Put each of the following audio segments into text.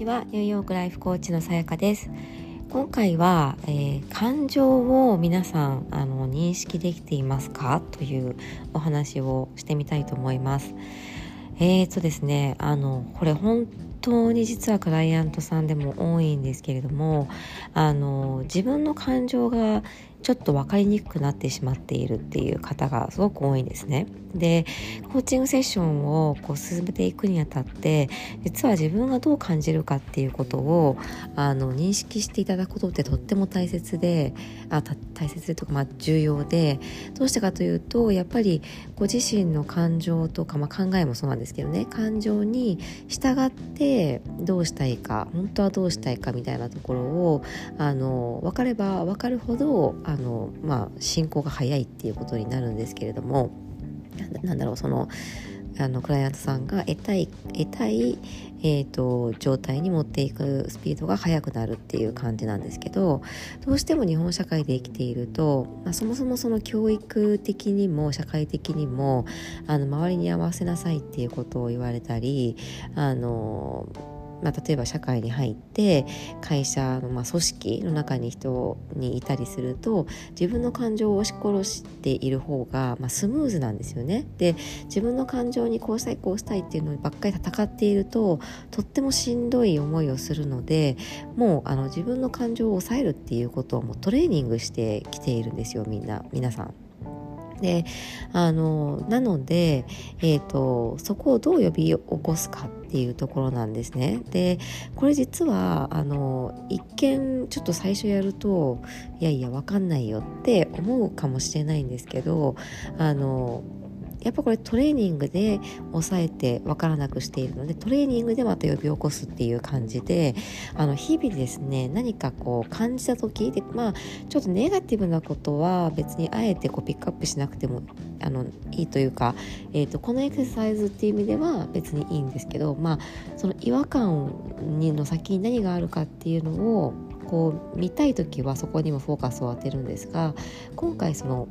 ちは。ニューヨークライフコーチのさやかです。今回は、えー、感情を皆さんあの認識できていますか？というお話をしてみたいと思います。えーとですねあのこれ本当に実はクライアントさんでも多いんですけれどもあの自分の感情がちょっと分かりにくくなってしまっているっていう方がすごく多いんですね。でコーチングセッションをこう進めていくにあたって実は自分がどう感じるかっていうことをあの認識していただくことってとっても大切であ大切とかまあ重要でどうしてかというとやっぱりご自身の感情とか、まあ、考えもそうなんですけどね感情に従ってどうしたいか本当はどうしたいかみたいなところをあの分かれば分かるほどああの、まあ、進行が早いっていうことになるんですけれどもなんだろうそのあのクライアントさんが得たい得たい、えーと、状態に持っていくスピードが速くなるっていう感じなんですけどどうしても日本社会で生きていると、まあ、そもそもその教育的にも社会的にもあの周りに合わせなさいっていうことを言われたりあのまあ、例えば社会に入って会社のまあ組織の中に人にいたりすると自分の感情を押し殺している方がまあスムーズなんですよね。で自分の感情にこうしたいこうしたいっていうのばっかり戦っているととってもしんどい思いをするのでもうあの自分の感情を抑えるっていうことをもうトレーニングしてきているんですよみんな皆さん。であのなので、えーと、そこをどう呼び起こすかっていうところなんですね。でこれ実はあの一見ちょっと最初やるといやいや分かんないよって思うかもしれないんですけどあのやっぱこれトレーニングで抑えて分からなくしているのでトレーニングでまた呼び起こすっていう感じであの日々ですね何かこう感じた時でまあちょっとネガティブなことは別にあえてこうピックアップしなくてもあのいいというか、えーと、このエクササイズっていう意味では別にいいんですけどまあその違和感にの先に何があるかっていうのをこう見たい時はそこにもフォーカスを当てるんですが今回その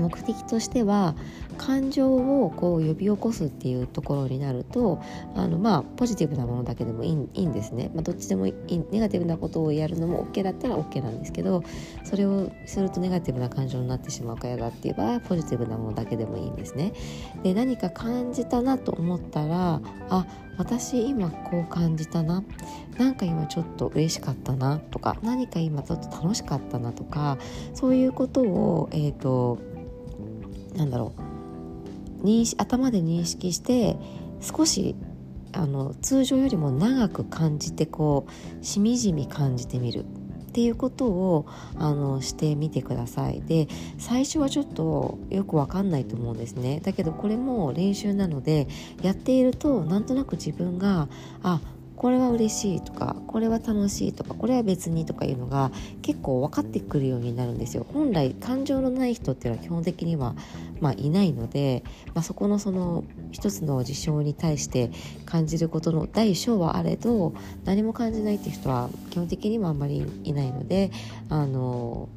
目的としては感情をこう呼び起こすっていうところになるとあのまあポジティブなものだけでもいいいいんですね、まあ、どっちでもいいネガティブなことをやるのも OK だったら OK なんですけどそれをするとネガティブな感情になってしまうからだって言えばポジティブなものだけでもいいんですね。で何か感じたなと思ったらあ私今こう感じたな。なんか今ちょっと嬉しかったな。とか何か今ちょっと楽しかったな。とかそういうことをえっ、ー、となんだろう。認識頭で認識して少しあの通常よりも長く感じてこうしみじみ感じてみるっていうことをあのしてみてください。で最初はちょっとよくわかんないと思うんですね。だけどこれも練習なのでやっているとなんとなく自分があこれは嬉しいとかこれは楽しいとかこれは別にとかいうのが結構分かってくるようになるんですよ。本来感情のない人っていうのは基本的には、まあ、いないので、まあ、そこのその一つの事象に対して感じることの第小はあれど何も感じないっていう人は基本的にはあんまりいないのであの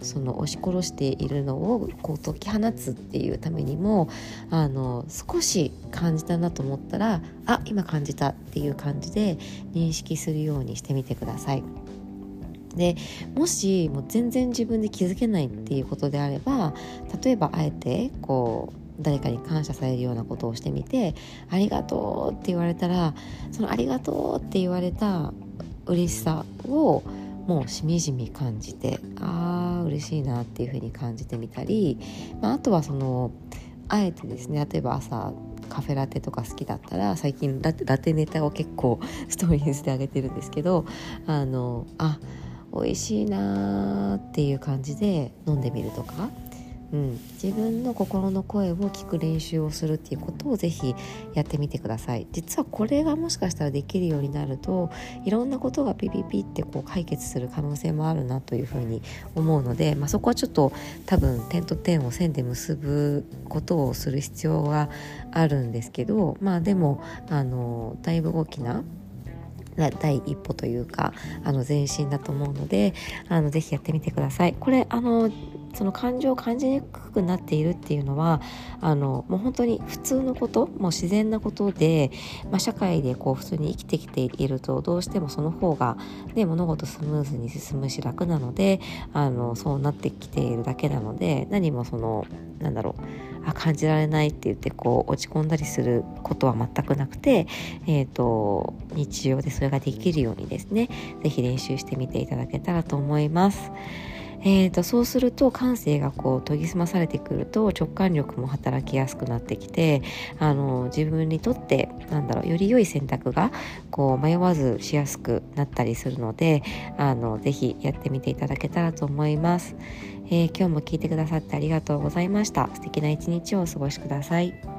その押し殺しているのをこう解き放つっていうためにもあの少し感じたなと思ったらあ今感じたっていう感じで認識するようにしてみてください。でもしもう全然自分で気づけないっていうことであれば例えばあえてこう誰かに感謝されるようなことをしてみて「ありがとう」って言われたらその「ありがとう」って言われた嬉しさをもうしみじみ感じてああ嬉しいなっていうふうに感じてみたり、まあ、あとはそのあえてですね例えば朝カフェラテとか好きだったら最近ラテラテネタを結構ストーリーズであげてるんですけどあのあ美味しいなーっていう感じで飲んでみるとかうん、自分の心の声を聞く練習をするっていうことをぜひやってみてください実はこれがもしかしたらできるようになるといろんなことがピピピってこう解決する可能性もあるなというふうに思うので、まあ、そこはちょっと多分点と点を線で結ぶことをする必要があるんですけどまあでもあのだいぶ大きな第一歩というかあの前進だと思うのであのぜひやってみてください。これあのその感情を感じにくくなっているっていうのはあのもう本当に普通のこともう自然なことで、まあ、社会でこう普通に生きてきているとどうしてもその方が、ね、物事スムーズに進むし楽なのであのそうなってきているだけなので何もそのなんだろうあ感じられないって言ってこう落ち込んだりすることは全くなくて、えーと、日常でそれができるようにですね是非練習してみていただけたらと思います。えーと、そうすると感性がこう研ぎ澄まされてくると直感力も働きやすくなってきてあの自分にとってなんだろうより良い選択がこう迷わずしやすくなったりするのであのぜひやってみていただけたらと思います。えー、今日も聞いてくださってありがとうございました。素敵な一日をお過ごしください。